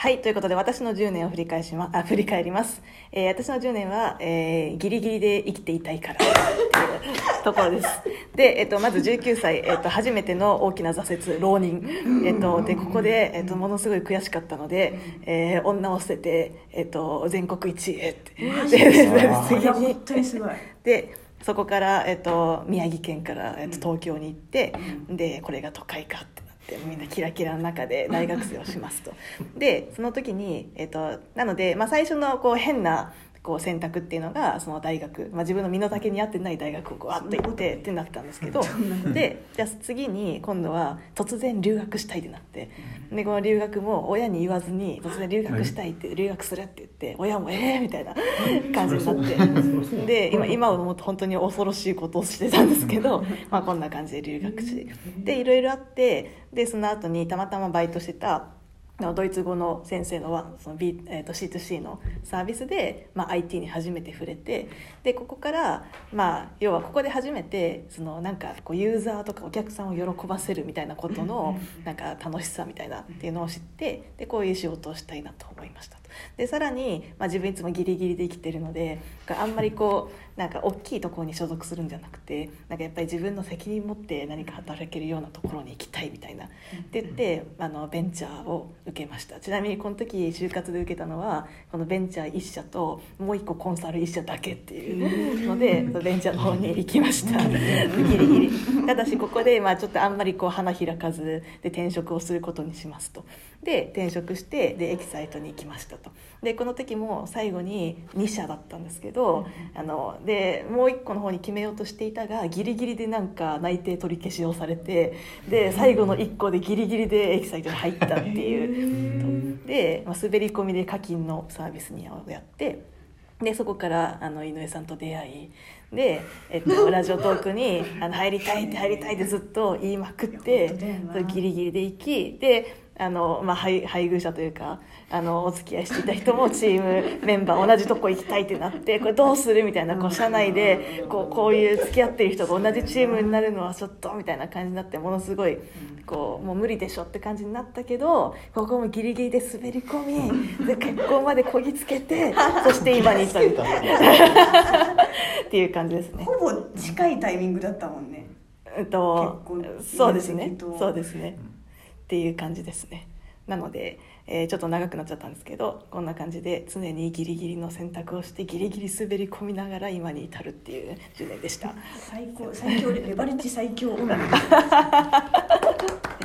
はい、ということで私の10年を振り返しま、あ、振り返ります。えー私の10年は、えーギリギリで生きていたいからところです。で、えっと、まず19歳、えっと、初めての大きな挫折、浪人。えっと、で、ここで、えっと、ものすごい悔しかったので、えー女を捨てて、えっと、全国一位へって。で次に本当にすごいでそこから、えっと、宮城県から、えっと、東京に行って、でこれが都会かってなってみんなキラキラの中で大学生をしますと。でその時に、えっと、なので、まあ、最初のこう変なこう選択っていうのがその大学、まあ、自分の身の丈に合ってない大学をこうあっと行ってってなったんですけど でじゃあ次に今度は突然留学したいってなってでこの留学も親に言わずに突然留学したいって留学するって言って親もええー、みたいな感じになってで今今思うと本当に恐ろしいことをしてたんですけど、まあ、こんな感じで留学しでいろいろあってでその後にたまたまバイトしてたドイツ語の先生のはその、B えー、と C2C のサービスで、まあ、IT に初めて触れてでここから、まあ、要はここで初めてそのなんかこうユーザーとかお客さんを喜ばせるみたいなことのなんか楽しさみたいなっていうのを知ってでこういう仕事をしたいなと思いましたと。でさらに、まあ、自分いつもギリギリで生きてるのであんまりこうなんか大きいところに所属するんじゃなくてなんかやっぱり自分の責任持って何か働けるようなところに行きたいみたいなって言ってあのベンチャーを受けました。ちなみにこの時就活で受けたのはこのベンチャー1社ともう1個コンサル1社だけっていうのでベンチャーの方に行きました。ギリギリ。ただしここで、まあ、ちょっとあんまりこう花開かずで転職をすることにしますとで転職してでエキサイトに行きましたと。でこの時も最後に2社だったんですけどあのでもう1個の方に決めようとしていたがギリギリでなんか内定取り消しをされてで最後の1個でギリギリでエキサイトに入ったっていう。で、まあ、滑り込みで課金のサービスにやってでそこからあの井上さんと出会いで、えっと、ラジオトークにあの入りたいって入りたいってずっと言いまくってギリギリで行きであの、まあ、配配偶者というかあのお付き合いしていた人もチームメンバー同じとこ行きたいってなってこれどうするみたいなこう社内でこうこういう付き合ってる人が同じチームになるのはちょっとみたいな感じになってものすごいこうもう無理でしょって感じになったけどここもギリギリで滑り込みで結婚までこぎつけてそして今に至る。っていう感じですね。ほぼ近いタイミングだったもんね。えっとそうですね。そうですねっていう感じですね。なので、えーちょっと長くなっちゃったんですけどこんな感じで常にギリギリの選択をしてギリギリ滑り込みながら今に至るっていう10年でした。最高最強レバレッジ最強女